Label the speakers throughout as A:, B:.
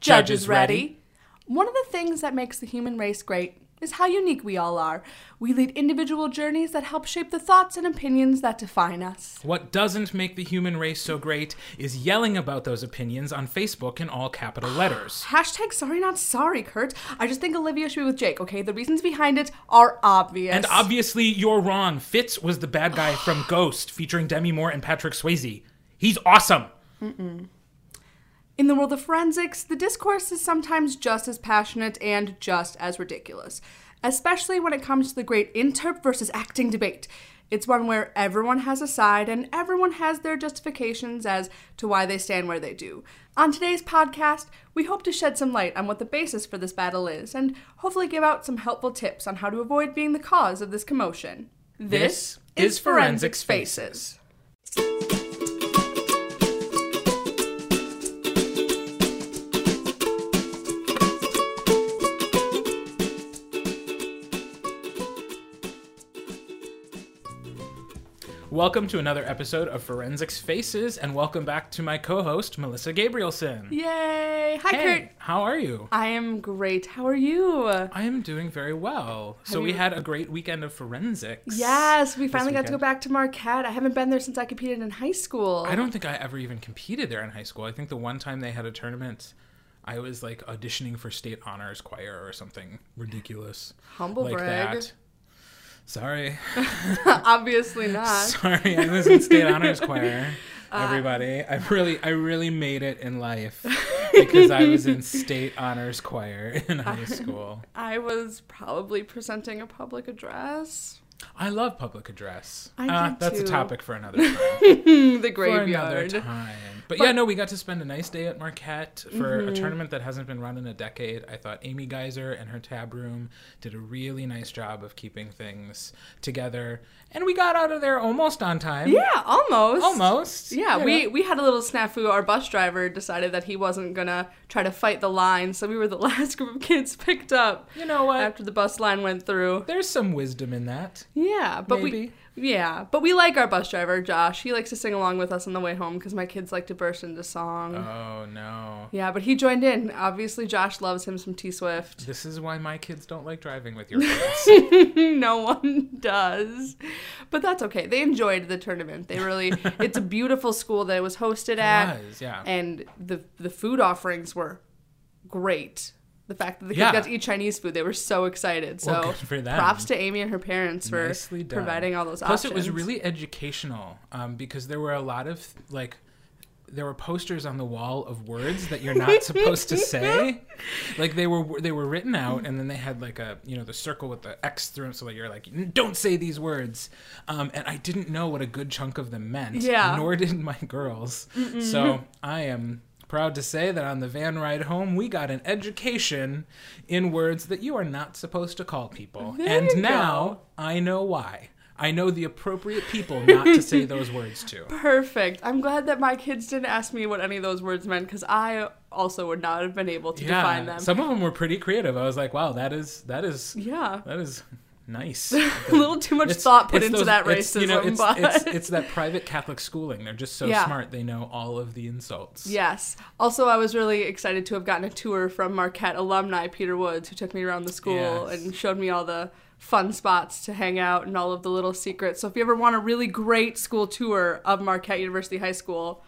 A: Judges ready? One of the things that makes the human race great is how unique we all are. We lead individual journeys that help shape the thoughts and opinions that define us.
B: What doesn't make the human race so great is yelling about those opinions on Facebook in all capital letters.
A: Hashtag sorry not sorry, Kurt. I just think Olivia should be with Jake, okay? The reasons behind it are obvious.
B: And obviously, you're wrong. Fitz was the bad guy from Ghost, featuring Demi Moore and Patrick Swayze. He's awesome.
A: In the world of forensics, the discourse is sometimes just as passionate and just as ridiculous, especially when it comes to the great interp versus acting debate. It's one where everyone has a side and everyone has their justifications as to why they stand where they do. On today's podcast, we hope to shed some light on what the basis for this battle is and hopefully give out some helpful tips on how to avoid being the cause of this commotion.
B: This is Forensics Faces. Welcome to another episode of Forensics Faces, and welcome back to my co-host Melissa Gabrielson.
A: Yay! Hi,
B: Hey,
A: Kurt.
B: how are you?
A: I am great. How are you?
B: I am doing very well. So we
A: you-
B: had a great weekend of forensics.
A: Yes, we finally got to go back to Marquette. I haven't been there since I competed in high school.
B: I don't think I ever even competed there in high school. I think the one time they had a tournament, I was like auditioning for state honors choir or something ridiculous
A: Humble
B: like
A: brag.
B: that. Sorry,
A: Obviously not.
B: sorry, I was in state honors choir.
A: Uh,
B: Everybody, I really, I really made it in life because I was in state honors choir in high school.
A: I was probably presenting a public address.
B: I love public address.
A: I do
B: that's a topic for another time.
A: the
B: for another
A: graveyard.
B: time. But,
A: But-
B: yeah, no, we got to spend a nice day at Marquette for
A: Mm-hmm.
B: a tournament that hasn't been run in a decade. I thought Amy Geyser and her tab room did a really nice job of keeping things together, and we got out of there almost on time.
A: Yeah, almost.
B: almost.
A: Yeah, we, we had a little snafu. Our bus driver decided that he wasn't gonna try to fight the line, so we were the last group of kids picked up
B: You know what?
A: after the bus line went through.
B: There's some wisdom in that.
A: Yeah, but
B: Maybe.
A: we yeah, but we like our bus driver Josh. He likes to sing along with us on the way home because my kids like to burst into song.
B: Oh no.
A: Yeah, but he joined in. Obviously, Josh loves him some T Swift.
B: This is why my kids don't like driving with your kids.
A: no one does, but that's okay. They enjoyed the tournament. They really. it's a beautiful school that it was hosted at,
B: It was, yeah.
A: and the the food offerings were great. The fact that the kids
B: Yeah.
A: got to eat Chinese food, they were so excited. So
B: Well, good for them.
A: props to Amy and her parents for providing all those
B: Plus,
A: options.
B: Plus, it was really educational um, because there were a lot of like. There were posters on the wall of words that you're not supposed to say, like they were they were written out, and then they had like a you know the circle with the X through them, so that you're like don't say these words, um, and I didn't know what a good chunk of them meant.
A: Yeah.
B: Nor did my girls. So I am proud to say that on the van ride home we got an education in words that you are not supposed to call people,
A: There
B: and now
A: go.
B: I know why. I know the appropriate people not to say those words to.
A: Perfect. I'm glad that my kids didn't ask me what any of those words meant because I also would not have been able to define them.
B: some of them were pretty creative. I was like, wow, that is that is
A: yeah.
B: that is nice.
A: A little too much thought put into
B: those-
A: that
B: it's,
A: racism,
B: you know, it's,
A: but
B: it's, it's that private Catholic schooling. They're just so
A: Yeah.
B: smart. They know all of the insults.
A: yes. Also, I was really excited to have gotten a tour from Marquette alumni Peter Woods, who took me around the school
B: Yes.
A: and showed me all the fun spots to hang out and all of the little secrets. So if you ever want a really great school tour of Marquette University High School,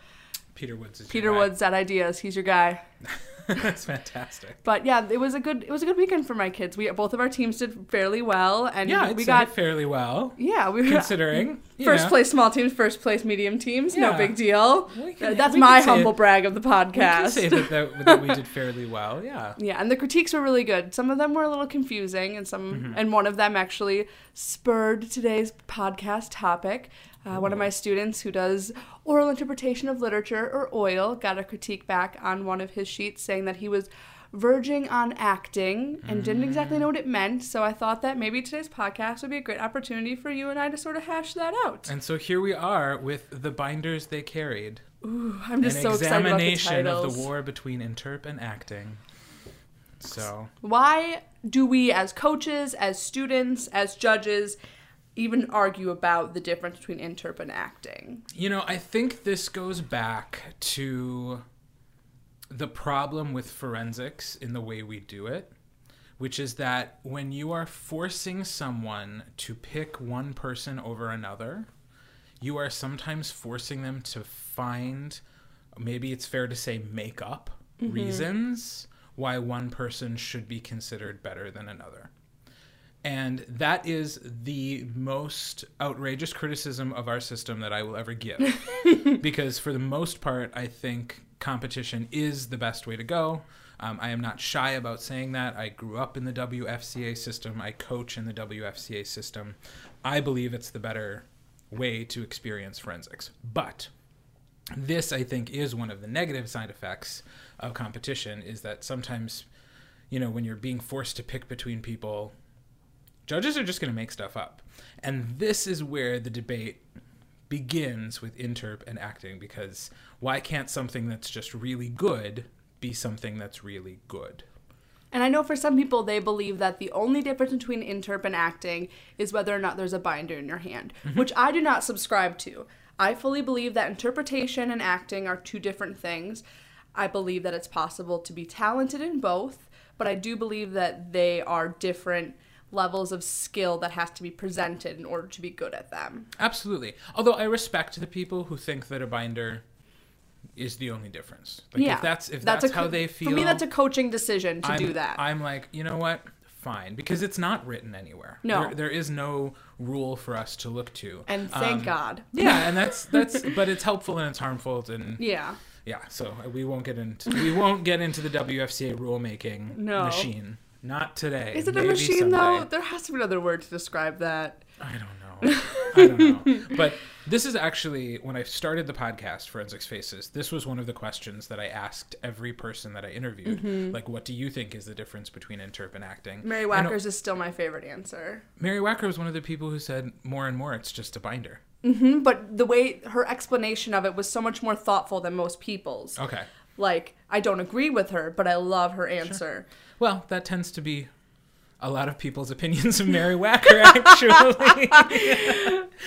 B: Peter Woods is your
A: Peter. Woods at Ideas, he's your guy.
B: That's fantastic.
A: But yeah, it was a good it was a good weekend for my kids. We both of our teams did fairly well, and
B: Yeah, I'd
A: we got
B: fairly well.
A: yeah we were
B: Considering
A: First
B: know,
A: place small teams, first place medium teams. No big deal.
B: Can-
A: That's my humble brag of the
B: we
A: podcast.
B: say that, that, that we did fairly well. Yeah.
A: Yeah, and the critiques were really good. Some of them were a little confusing, and some,
B: Mm-hmm.
A: and one of them actually spurred today's podcast topic. Uh, one of my students who does oral interpretation of literature or oil got a critique back on one of his sheets saying that he was verging on acting and didn't exactly know what it meant. So I thought that maybe today's podcast would be a great opportunity for you and I to sort of hash that out.
B: And so here we are with the binders they carried.
A: Ooh, I'm just
B: An
A: so excited about the
B: examination of
A: titles.
B: the war between interp and acting. So
A: Why do we, as coaches, as students, as judges, even argue about the difference between interp and acting?
B: You know, I think this goes back to the problem with forensics in the way we do it, which is that when you are forcing someone to pick one person over another, you are sometimes forcing them to find, maybe it's fair to say, make up mm-hmm. reasons why one person should be considered better than another. And that is the most outrageous criticism of our system that I will ever give. because for the most part, I think competition is the best way to go. Um, I am not shy about saying that. I grew up in the WFCA system, I coach in the WFCA system. I believe it's the better way to experience forensics. But this, I think, is one of the negative side effects of competition is that sometimes, you know, when you're being forced to pick between people, judges are just going to make stuff up. And this is where the debate begins with interp and acting because why can't something that's just really good be something that's really good?
A: And I know for some people, they believe that the only difference between interp and acting is whether or not there's a binder in your hand, mm-hmm. which I do not subscribe to. I fully believe that interpretation and acting are two different things. I believe that it's possible to be talented in both, but I do believe that they are different levels of skill that has to be presented in order to be good at them.
B: Absolutely. Although I respect the people who think that a binder is the only difference. Like
A: yeah,
B: if that's if that's,
A: a
B: how they feel
A: For me, that's a coaching decision to
B: I'm,
A: do that.
B: I'm like, you know what? Fine, because it's not written anywhere.
A: No.
B: there, there is no rule for us to look to.
A: and thank
B: Um,
A: God.
B: Yeah, and that's that's, but it's helpful and it's harmful, and
A: Yeah.
B: yeah. So we won't get into we won't get into the WFCA rulemaking
A: No.
B: machine. Not today.
A: Is it a
B: Maybe
A: machine though? There has to be another word to describe that.
B: I don't know. I don't know. But this is actually when I started the podcast, Forensics Faces. This was one of the questions that I asked every person that I interviewed.
A: Mm-hmm.
B: Like, what do you think is the difference between interp and acting?
A: Mary Wacker's is still my favorite answer.
B: Mary Wacker was one of the people who said more and more it's just a binder.
A: hmm But the way her explanation of it was so much more thoughtful than most people's.
B: Okay.
A: Like, I don't agree with her, but I love her answer.
B: Well, that tends to be a lot of people's opinions of Mary Wacker, actually.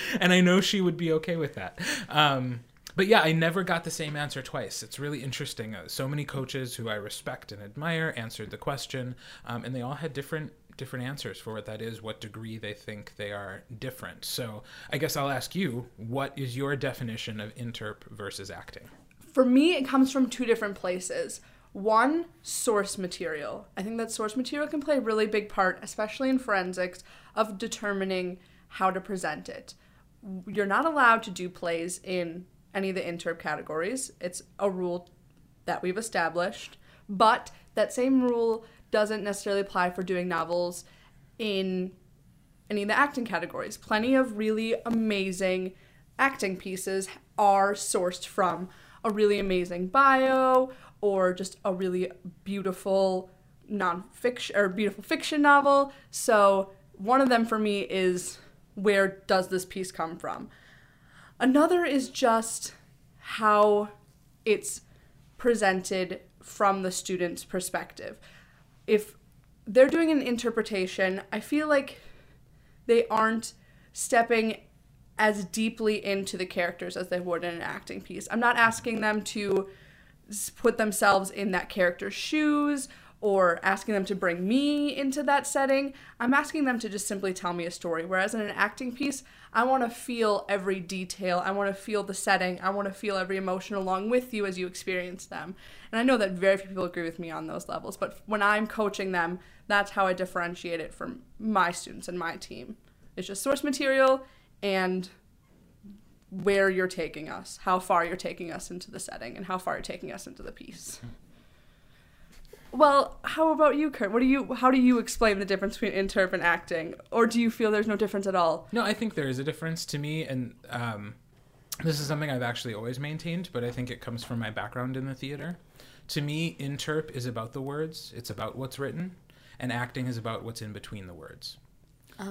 B: and I know she would be okay with that. Um, but yeah, I never got the same answer twice. It's really interesting. Uh, so many coaches who I respect and admire answered the question, um, and they all had different different answers for what that is, what degree they think they are different. So I guess I'll ask you, what is your definition of interp versus acting?
A: For me, it comes from two different places. One, source material. I think that source material can play a really big part, especially in forensics, of determining how to present it. You're not allowed to do plays in any of the interp categories. It's a rule that we've established, but that same rule doesn't necessarily apply for doing novels in any of the acting categories. Plenty of really amazing acting pieces are sourced from a really amazing bio or just a really beautiful nonfiction or beautiful fiction novel. So one of them for me is where does this piece come from? Another is just how it's presented from the student's perspective. If they're doing an interpretation, I feel like they aren't stepping as deeply into the characters as they would in an acting piece. I'm not asking them to put themselves in that character's shoes or asking them to bring me into that setting. I'm asking them to just simply tell me a story. Whereas in an acting piece, I want to feel every detail. I want to feel the setting. I want to feel every emotion along with you as you experience them. And I know that very few people agree with me on those levels, but when I'm coaching them, that's how I differentiate it from my students and my team. It's just source material and where you're taking us, how far you're taking us into the setting, and how far you're taking us into the piece. Well, how about you, Kurt? What do you? How do you explain the difference between interp and acting, or do you feel there's no difference at all?
B: No, I think there is a difference to me, and um, this is something I've actually always maintained, but I think it comes from my background in the theater. To me, interp is about the words, it's about what's written, and acting is about what's in between the words.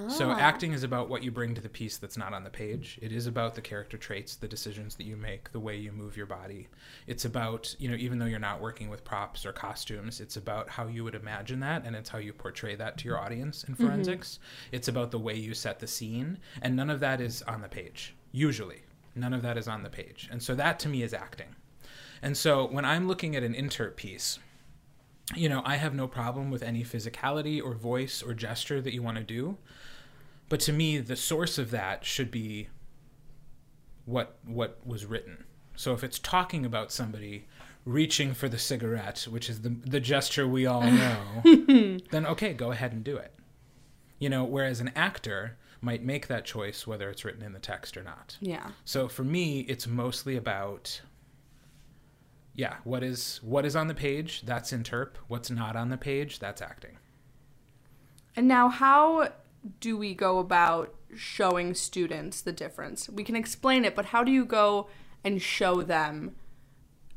B: So ah. acting is about what you bring to the piece that's not on the page. It is about the character traits, the decisions that you make, the way you move your body. It's about, you know, even though you're not working with props or costumes, it's about how you would imagine that and it's how you portray that to your audience in mm-hmm. forensics. It's about the way you set the scene, and none of that is on the page. Usually, none of that is on the page. And so that to me is acting. And so when I'm looking at an interp piece, you know, I have no problem with any physicality or voice or gesture that you want to do. But to me, the source of that should be what what was written. So if it's talking about somebody reaching for the cigarette, which is the the gesture we all know, then okay, go ahead and do it. You know, whereas an actor might make that choice whether it's written in the text or not.
A: Yeah.
B: So for me, it's mostly about yeah, what is what is on the page, that's interp. What's not on the page, that's acting.
A: And now, how do we go about showing students the difference? We can explain it, but how do you go and show them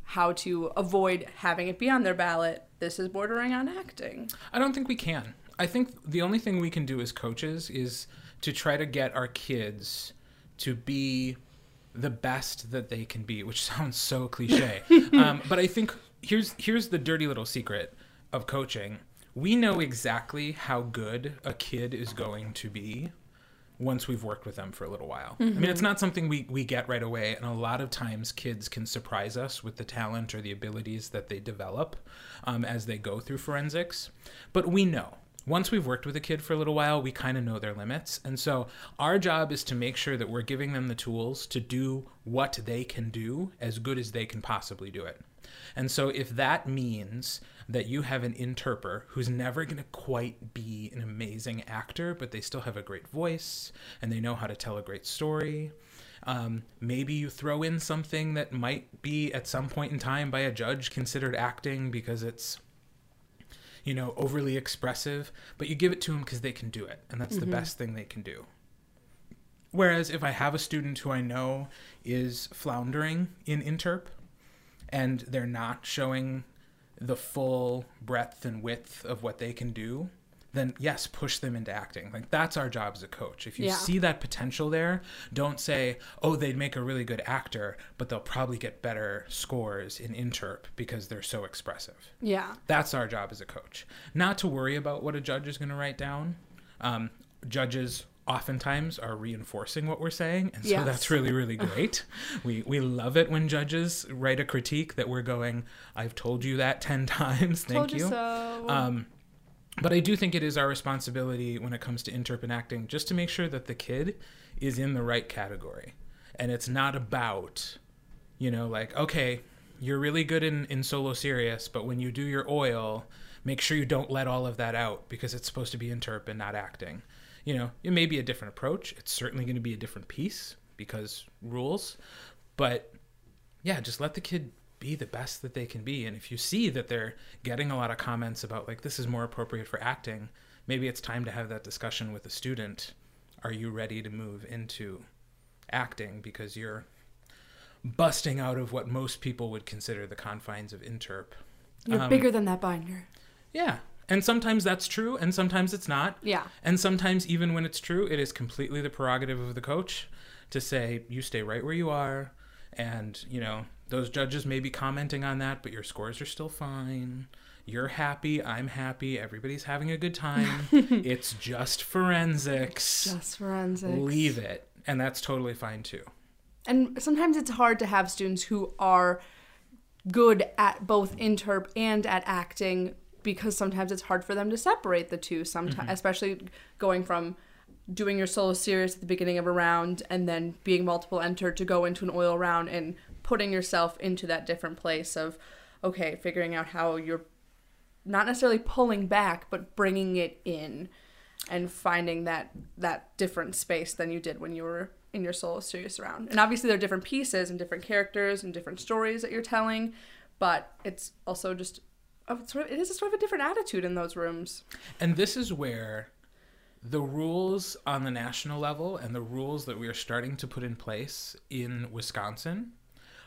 A: how to avoid having it be on their ballot? This is bordering on acting.
B: I don't think we can. I think the only thing we can do as coaches is to try to get our kids to be the best that they can be, which sounds so cliche. um, but I think here's here's the dirty little secret of coaching. We know exactly how good a kid is going to be once we've worked with them for a little while. I mean, it's not something we, we get right away. And a lot of times kids can surprise us with the talent or the abilities that they develop um, as they go through forensics. But we know. Once we've worked with a kid for a little while, we kind of know their limits. And so our job is to make sure that we're giving them the tools to do what they can do as good as they can possibly do it. And so if that means that you have an interpreter who's never going to quite be an amazing actor, but they still have a great voice and they know how to tell a great story. Um, maybe you throw in something that might be at some point in time by a judge considered acting because it's you know overly expressive but you give it to them because they can do it and that's the mm-hmm. best thing they can do. Whereas if i have a student who i know is floundering in interp and they're not showing the full breadth and width of what they can do, then yes, push them into acting. Like that's our job as a coach. If you
A: Yeah.
B: see that potential there, don't say, "Oh, they'd make a really good actor, but they'll probably get better scores in interp because they're so expressive."
A: Yeah.
B: That's our job as a coach. Not to worry about what a judge is going to write down. Um, judges oftentimes are reinforcing what we're saying, and so
A: Yes.
B: that's really, really great. we we love it when judges write a critique that we're going, "I've told you that ten times. Thank
A: Told you, so.
B: um, but I do think it is our responsibility when it comes to interp acting just to make sure that the kid is in the right category. And it's not about, you know, like, okay, you're really good in, in solo serious, but when you do your oil, make sure you don't let all of that out because it's supposed to be interp and not acting. You know, it may be a different approach. It's certainly going to be a different piece because rules. But yeah, just let the kid be the best that they can be. And if you see that they're getting a lot of comments about, like, this is more appropriate for acting, maybe it's time to have that discussion with the student. Are you ready to move into acting because you're busting out of what most people would consider the confines of interp?
A: You're
B: um,
A: bigger than that binder.
B: Yeah. And sometimes that's true, and sometimes it's not.
A: Yeah.
B: And sometimes, even when it's true, it is completely the prerogative of the coach to say, you stay right where you are. And, you know, those judges may be commenting on that, but your scores are still fine. You're happy. I'm happy. Everybody's having a good time. it's just forensics.
A: Just forensics.
B: Leave it. And that's totally fine too.
A: And sometimes it's hard to have students who are good at both interp and at acting because sometimes it's hard for them to separate the two sometimes mm-hmm. especially going from doing your solo serious at the beginning of a round and then being multiple enter to go into an oil round and putting yourself into that different place of okay figuring out how you're not necessarily pulling back but bringing it in and finding that that different space than you did when you were in your solo serious round. And obviously there are different pieces and different characters and different stories that you're telling, but it's also just a it is a sort of a different attitude in those rooms.
B: And this is where the rules on the national level and the rules that we are starting to put in place in Wisconsin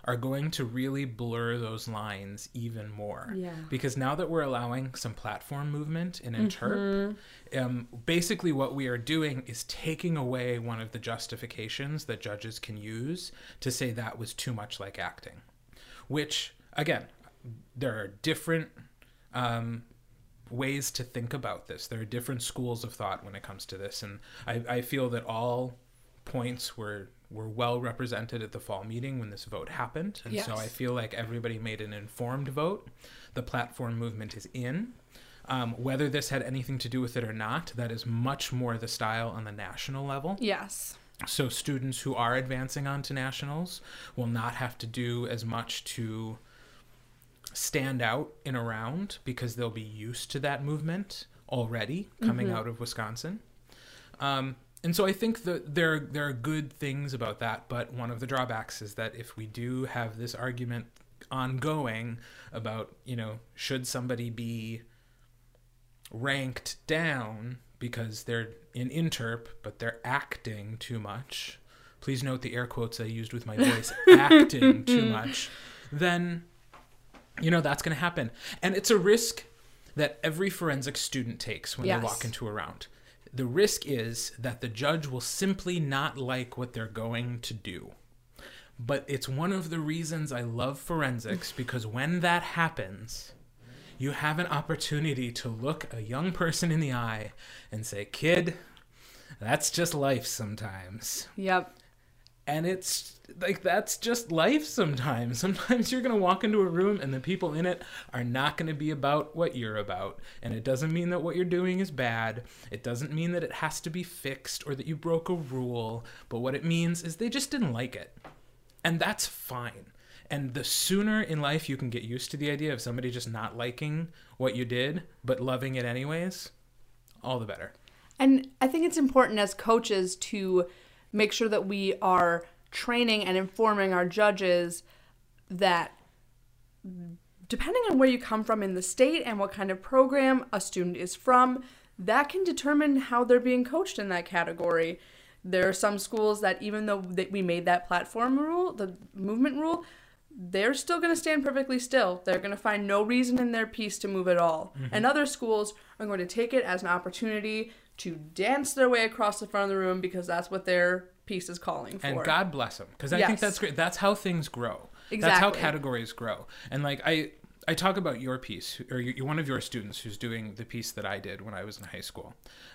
B: are going to really blur those lines even more.
A: Yeah.
B: Because now that we're allowing some platform movement in interp, um, basically what we are doing is taking away one of the justifications that judges can use to say that was too much like acting. Which, again, there are different um, ways to think about this. There are different schools of thought when it comes to this, and I, I feel that all points were were well represented at the fall meeting when this vote happened. And so I feel like everybody made an informed vote. The platform movement is in. Um, whether this had anything to do with it or not, that is much more the style on the national level.
A: Yes.
B: So students who are advancing onto nationals will not have to do as much to stand out in a round because they'll be used to that movement already coming out of Wisconsin. Um, and so I think that there there are good things about that, but one of the drawbacks is that if we do have this argument ongoing about you know should somebody be ranked down because they're in interp but they're acting too much please note the air quotes i used with my voice acting too much then you know that's going to happen and it's a risk that every forensic student takes when
A: Yes.
B: they walk into a round the risk is that the judge will simply not like what they're going to do but it's one of the reasons I love forensics because when that happens, you have an opportunity to look a young person in the eye and say, Kid, that's just life sometimes.
A: Yep.
B: And it's like, that's just life sometimes. Sometimes you're going to walk into a room and the people in it are not going to be about what you're about. And it doesn't mean that what you're doing is bad. It doesn't mean that it has to be fixed or that you broke a rule. But what it means is they just didn't like it. And that's fine. And the sooner in life you can get used to the idea of somebody just not liking what you did, but loving it anyways, all the better.
A: And I think it's important as coaches to make sure that we are training and informing our judges that depending on where you come from in the state and what kind of program a student is from, that can determine how they're being coached in that category. There are some schools that even though that we made that platform rule, the movement rule, they're still going to stand perfectly still. They're going to find no reason in their piece to move at all. Mm-hmm. And other schools are going to take it as an opportunity to dance their way across the front of the room because that's what their piece is calling for.
B: And God bless them, because I think that's great. That's how things grow. That's how categories grow. And like I, I talk about your piece, or you, one of your students who's doing the piece that I did when I was in high school.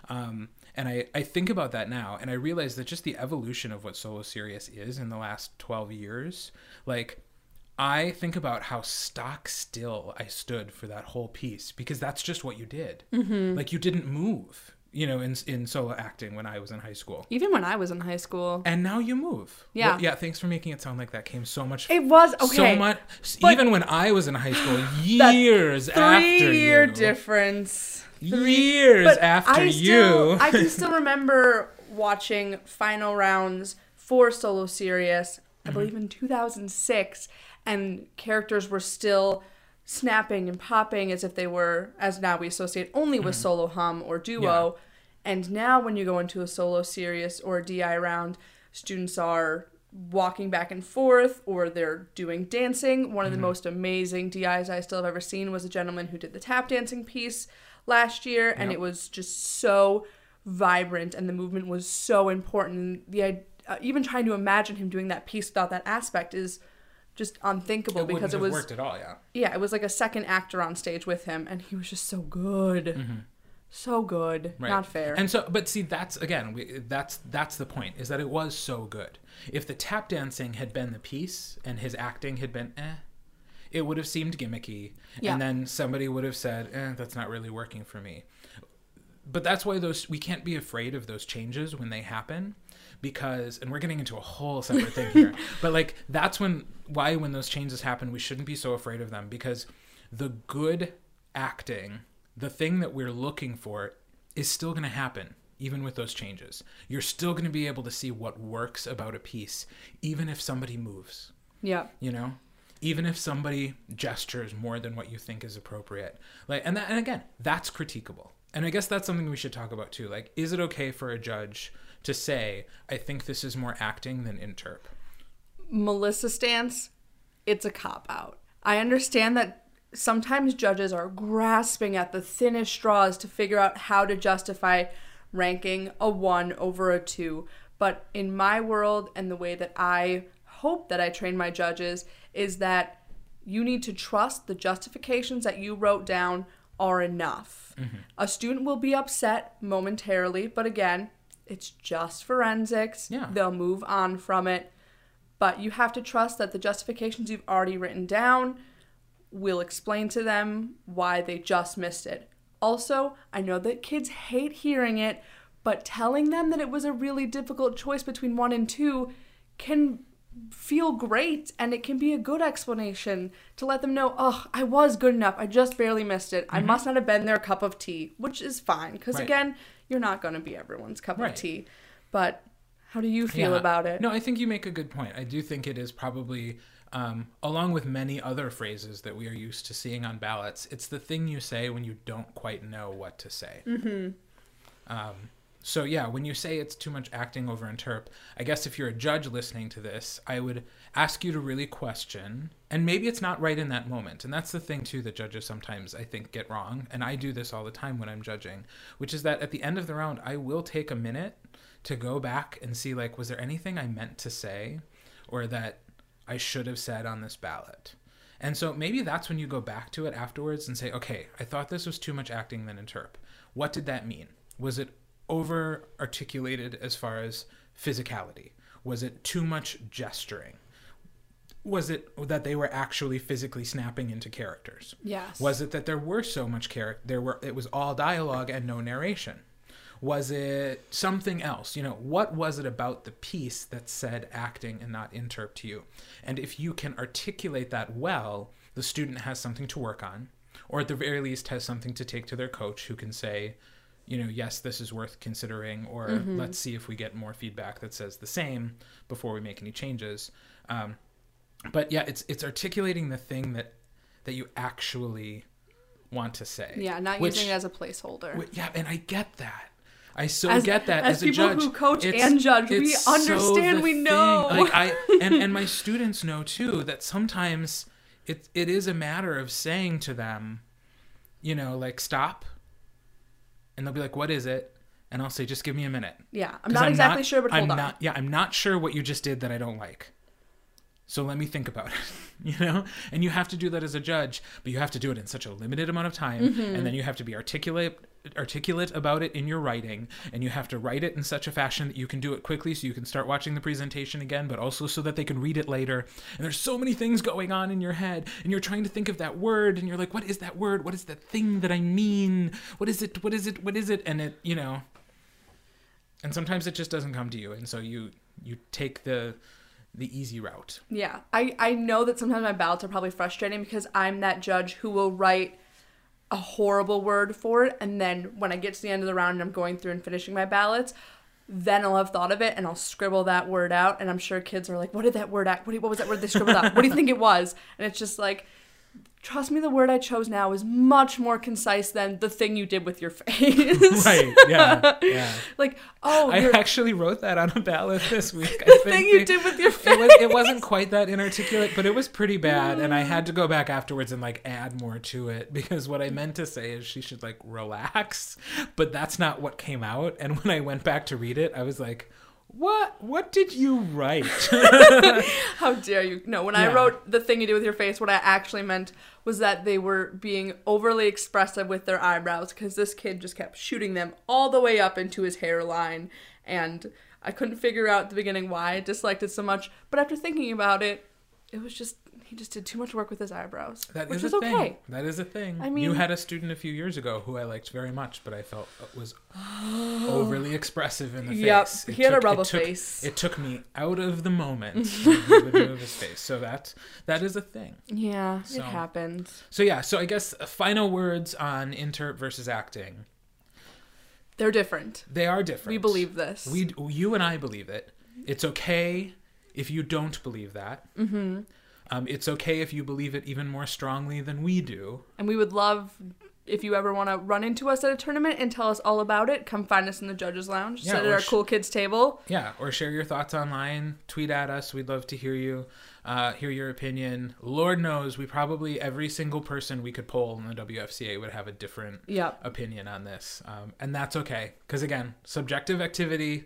B: Um, and I, I think about that now, and I realize that just the evolution of what Solo Serious is in the last twelve years, like. I think about how stock still I stood for that whole piece because that's just what you did. Mm-hmm. Like you didn't move, you know, in in solo acting when I was in high school.
A: Even when I was in high school.
B: And now you move.
A: Yeah.
B: Well, yeah. Thanks for making it sound like that came so much.
A: It was okay.
B: So much.
A: but-
B: even when I was in high school, years after
A: Three year
B: you,
A: difference.
B: years
A: But
B: after
A: I still,
B: you.
A: I can still remember watching final rounds for Solo Serious, I
B: Mm-hmm.
A: believe in 2006, and characters were still snapping and popping as if they were, as now we associate only with solo hum or duo. And now when you go into a solo serious or a DI round, students are walking back and forth or they're doing dancing. One of the most amazing DIs I still have ever seen was a gentleman who did the tap dancing piece last year and
B: Yep.
A: it was just so vibrant and the movement was so important. The uh, even trying to imagine him doing that piece without that aspect is just unthinkable
B: it
A: because it was
B: worked at all. Yeah.
A: yeah, it was like a second actor on stage with him, and he was just so good, so good.
B: Right.
A: Not fair.
B: And so, but see, that's again, we, that's that's the point is that it was so good. If the tap dancing had been the piece and his acting had been eh, it would have seemed gimmicky,
A: Yeah.
B: and then somebody would have said, eh, that's not really working for me. But that's why those we can't be afraid of those changes when they happen. Because and we're getting into a whole separate thing here. But like that's when why when those changes happen we shouldn't be so afraid of them because the good acting, the thing that we're looking for is still going to happen even with those changes. You're still going to be able to see what works about a piece even if somebody moves.
A: Yeah,
B: you know? Even if somebody gestures more than what you think is appropriate. Like and that, and again that's critiquable. And i guess that's something we should talk about too. Like is it okay for a judge to say i think this is more acting than interp
A: Melissa stance, it's a cop out. I understand that sometimes judges are grasping at the thinnest straws to figure out how to justify ranking a one over a two. But in my world and the way that I hope that I train my judges is that you need to trust the justifications that you wrote down are enough. Mm-hmm. A student will be upset momentarily, but again, It's just forensics.
B: Yeah.
A: They'll move on from it. But you have to trust that the justifications you've already written down will explain to them why they just missed it. Also, I know that kids hate hearing it, but telling them that it was a really difficult choice between one and two can feel great and it can be a good explanation to let them know, oh, I was good enough. I just barely missed it. I mm-hmm. must not have been their cup of tea, which is fine because,
B: Right.
A: again, you're not going to be everyone's cup
B: Right.
A: of tea. But how do you feel
B: Yeah.
A: about it?
B: No, I think you make a good point. I do think it is probably, um, along with many other phrases that we are used to seeing on ballots, it's the thing you say when you don't quite know what to say. Mm-hmm. Um, so yeah, when you say it's too much acting over interp, I guess if you're a judge listening to this, I would ask you to really question, and maybe it's not right in that moment. And that's the thing too that judges sometimes I think get wrong, and I do this all the time when I'm judging, which is that at the end of the round, I will take a minute to go back and see like was there anything I meant to say or that I should have said on this ballot. And so maybe that's when you go back to it afterwards and say, okay, I thought this was too much acting than interp. What did that mean? Was it over articulated as far as physicality? Was it too much gesturing? Was it that they were actually physically snapping into characters?
A: Yes.
B: Was it that there were so much character? There were it was all dialogue and no narration. Was it something else? You know, what was it about the piece that said acting and not interp to you? And if you can articulate that well, the student has something to work on, or at the very least has something to take to their coach who can say, you know, yes, this is worth considering, or let's see if we get more feedback that says the same before we make any changes. Um, but yeah, it's it's articulating the thing that that you actually want to say.
A: yeah, not
B: which-
A: using it as a placeholder.
B: Wi- Yeah, and I get that. I so
A: As-
B: get that
A: as
B: as, a
A: people
B: judge.
A: who coach and judge, we
B: so
A: understand,
B: the
A: we
B: thing.
A: know.
B: Like I and, and my students know too that sometimes it it is a matter of saying to them, you know, like stop, and they'll be like, "What is it?" And I'll say, "Just give me a minute."
A: yeah, I'm not exactly sure, but hold
B: I'm
A: on.
B: not. Yeah, I'm not sure what you just did that I don't like. So let me think about it. You know, and you have to do that as a judge, but you have to do it in such a limited amount of time,
A: Mm-hmm.
B: and then you have to be articulate articulate about it in your writing and you have to write it in such a fashion that you can do it quickly so you can start watching the presentation again but also so that they can read it later. And there's so many things going on in your head and you're trying to think of that word and you're like what is that word? What is that thing that i mean? What is it? What is it? What is it? And it you know and sometimes it just doesn't come to you and so you you take the the easy route.
A: Yeah, I, I know that sometimes my ballots are probably frustrating because I'm that judge who will write a horrible word for it, and then when I get to the end of the round and I'm going through and finishing my ballots, then I'll have thought of it and I'll scribble that word out, and I'm sure kids are like, "What did that word act? What, what was that word they scribbled out? What do you think it was?" And it's just like. Trust me, the word I chose now is much more concise than the thing you did with your face.
B: right yeah yeah
A: like, oh,
B: i
A: you're,
B: actually wrote that on a ballot this week I
A: the thing you
B: the-
A: did with your face.
B: it was it wasn't quite that inarticulate, but it was pretty bad, and I had to go back afterwards and like add more to it because what I meant to say is she should like relax, but that's not what came out. And when I went back to read it, I was like, "What? What did you write?"
A: How dare you? No, when I wrote the thing you did with your face, what I actually meant was that they were being overly expressive with their eyebrows because this kid just kept shooting them all the way up into his hairline. And I couldn't figure out at the beginning why I disliked it so much. But after thinking about it, it was just, he just did too much work with his eyebrows.
B: That
A: which
B: is
A: is
B: a
A: okay.
B: thing. That is a thing.
A: I mean, you
B: had a student a few years ago who I liked very much, but I felt was overly expressive in the
A: Yep,
B: face.
A: he had a
B: took-
A: rubber
B: it took-
A: face.
B: It took me out of the moment when he would move his face. So that that is a thing.
A: Yeah,
B: So-
A: it happens.
B: So yeah, so I guess uh, final words on interp versus acting.
A: They're different.
B: They are different.
A: We believe this.
B: We, you and I believe it. It's okay if you don't believe that. Mm-hmm. Um, it's okay if you believe it even more strongly than we do.
A: And we would love if you ever want to run into us at a tournament and tell us all about it. Come find us in the judges' lounge.
B: Yeah,
A: sit at our
B: sh-
A: cool kids table.
B: Yeah, or share your thoughts online. Tweet at us. We'd love to hear you, uh, hear your opinion. Lord knows, we probably every single person we could poll in the WFCA would have a different
A: Yep.
B: opinion on this, um, and that's okay. Because again, subjective activity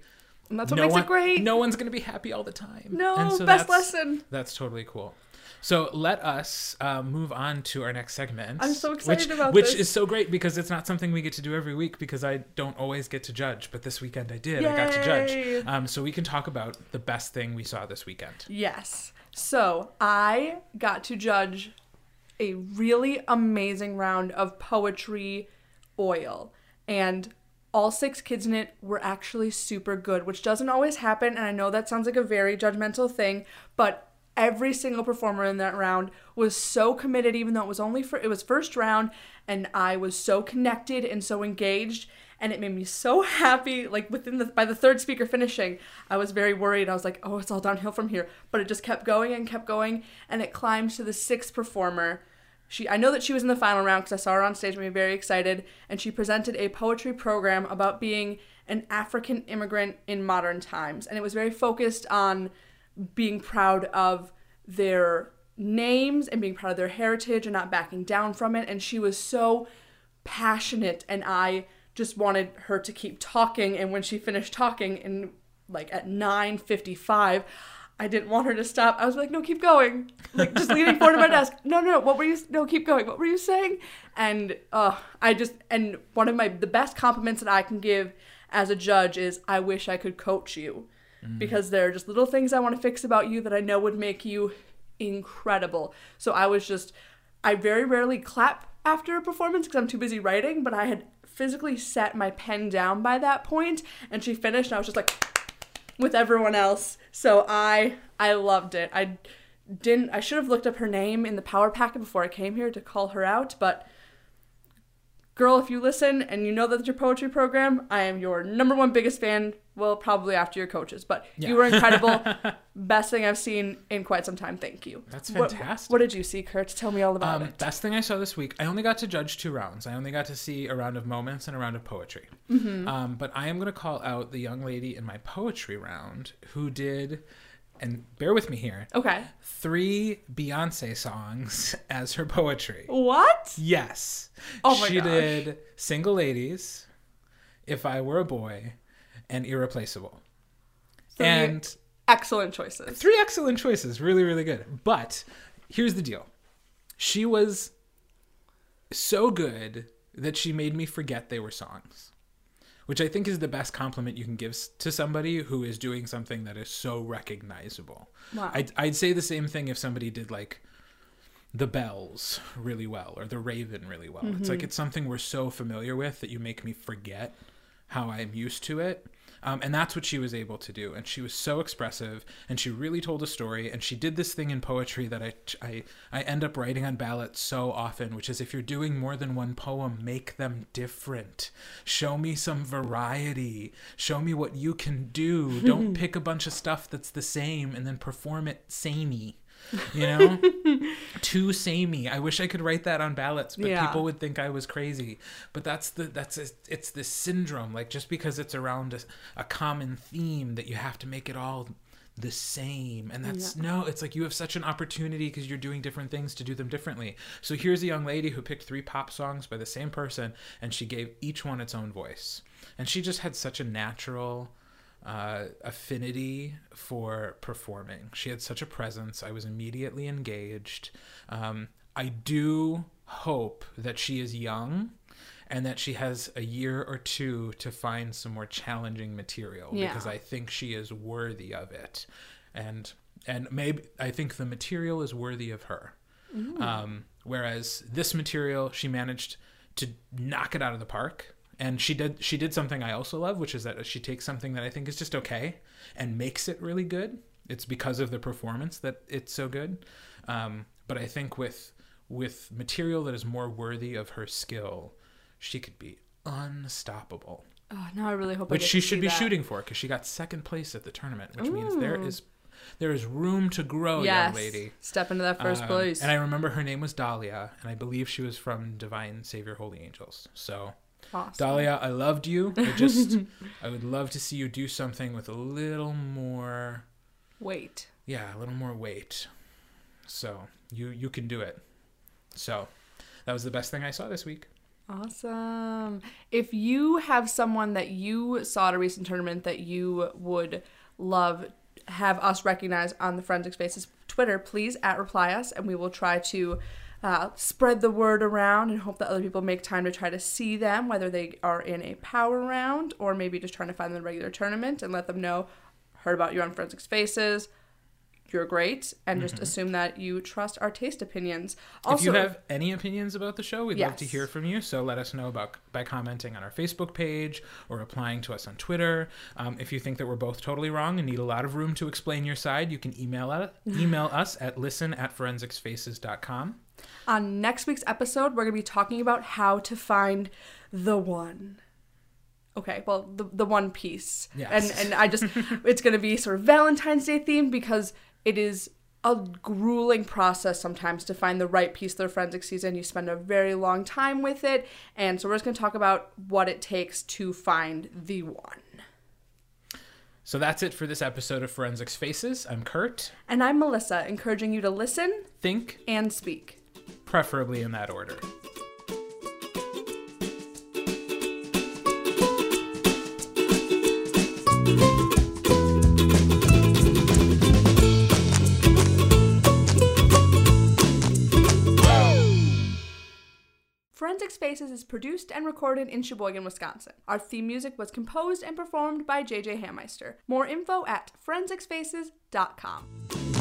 A: And that's what
B: no
A: makes
B: one,
A: it great.
B: No one's gonna be happy all the time.
A: No,
B: so
A: best
B: that's-
A: lesson.
B: That's totally cool. So let us uh, move on to our next segment.
A: I'm so excited
B: which,
A: about
B: which
A: this.
B: Which is so great because it's not something we get to do every week because I don't always get to judge. But this weekend I did. I got to judge. Um, so we can talk about the best thing we saw this weekend.
A: Yes. So I got to judge a really amazing round of poetry oil. And all six kids in it were actually super good, which doesn't always happen. And I know that sounds like a very judgmental thing, but every single performer in that round was so committed, even though it was only for it was first round, and I was so connected and so engaged and it made me so happy like within the by the third speaker finishing i was very worried. I was like oh it's all downhill from here. But it just kept going and kept going and it climbed to the sixth performer. She i know that she was in the final round because i saw her on stage and made me very excited and she presented a poetry program about being an african immigrant in modern times and it was very focused on being proud of their names and being proud of their heritage and not backing down from it and she was so passionate and I just wanted her to keep talking and when she finished talking and like at 9:55 I didn't want her to stop. I was like, "No, keep going." Like just leaning forward to my desk. No, no, no. What were you No, keep going. What were you saying? And uh I just and one of my the best compliments that I can give as a judge is I wish I could coach you. Mm. Because there are just little things I want to fix about you that I know would make you incredible. So I was just I very rarely clap after a performance because I'm too busy writing, but I had physically set my pen down by that point and she finished and I was just like with everyone else. So I I loved it. I didn't I should have looked up her name in the power packet before I came here to call her out, but girl, if you listen and you know that it's your poetry program, I am your number one biggest fan. Well, probably after your coaches, but
B: Yeah.
A: you were incredible. Best thing I've seen in quite some time. Thank you.
B: That's
A: What-
B: fantastic.
A: What, did you see, Kurt? Tell me all about
B: Um,
A: it.
B: best thing I saw this week. I only got to judge two rounds. I only got to see a round of moments and a round of poetry.
A: Mm-hmm.
B: Um, but I am going to call out the young lady in my poetry round who did, and bear with me here,
A: Okay.
B: three Beyonce songs as her poetry.
A: What?
B: Yes.
A: Oh my
B: she
A: gosh.
B: did Single Ladies, If I Were a Boy, and Irreplaceable.
A: Three
B: And
A: excellent choices.
B: three excellent choices. Really, really good. But here's the deal she was so good that she made me forget they were songs. Which I think is the best compliment you can give to somebody who is doing something that is so recognizable.
A: Wow.
B: I'd, I'd say the same thing if somebody did like the bells really well or the raven really well. It's like mm-hmm. it's something we're so familiar with that you make me forget how I'm used to it. Um, and that's what she was able to do. And she was so expressive and she really told a story. And she did this thing in poetry that I, I, I end up writing on ballots so often, which is if you're doing more than one poem, make them different. Show me some variety. Show me what you can do. Don't pick a bunch of stuff that's the same and then perform it samey. You know? too samey. I wish I could write that on ballots, but
A: Yeah.
B: people would think I was crazy. But that's the that's a, it's this syndrome. Like just because it's around a, a common theme, that you have to make it all the same. And that's no. It's like you have such an opportunity because you're doing different things to do them differently. So here's a young lady who picked three pop songs by the same person, and she gave each one its own voice. And she just had such a natural uh, affinity for performing. She had such a presence. I was immediately engaged. Um, I do hope that she is young and that she has a year or two to find some more challenging material
A: Yeah.
B: because I think she is worthy of it. And and maybe I think the material is worthy of her. Um, whereas this material, she managed to knock it out of the park. And she did she did something I also love, which is that she takes something that I think is just okay and makes it really good. It's because of the performance that it's so good. Um, but I think with with material that is more worthy of her skill, she could be unstoppable.
A: Oh, now I really hope I
B: Which she should be
A: that.
B: shooting for because she got second place at the tournament, which means there is there is room to grow,
A: yes.
B: young lady.
A: Step into that first
B: Um,
A: place.
B: And I remember her name was Dahlia, and I believe she was from Divine Savior Holy Angels. So,
A: awesome.
B: Dahlia, I loved you. I just, I would love to see you do something with a little more,
A: weight.
B: yeah, a little more weight. So you you can do it. So that was the best thing I saw this week.
A: Awesome. If you have someone that you saw at a recent tournament that you would love have us recognize on the Forensics Faces Twitter, please at reply us and we will try to uh, spread the word around and hope that other people make time to try to see them, whether they are in a power round or maybe just trying to find them in a regular tournament and let them know, heard about you on Forensics Faces, you're great, and just assume that you trust our taste opinions. Also,
B: if you have any opinions about the show, we'd love to hear from you. So let us know about by commenting on our Facebook page or applying to us on Twitter. Um, if you think that we're both totally wrong and need a lot of room to explain your side, you can email us, email us at listen at forensicsfaces.com.
A: On next week's episode, we're going to be talking about how to find the one. Okay, well, the, the one piece.
B: Yes.
A: And, and I just, it's going to be sort of Valentine's Day themed because it is a grueling process sometimes to find the right piece of the forensic season. You spend a very long time with it. And so we're just going to talk about what it takes to find the one.
B: So that's it for this episode of Forensics Faces. I'm Kurt.
A: And I'm Melissa, encouraging you to listen
B: Think,
A: and speak.
B: preferably in that order.
A: Spaces is produced and recorded in Sheboygan, Wisconsin. Our theme music was composed and performed by JJ Hammeister. More info at forensicspaces.com.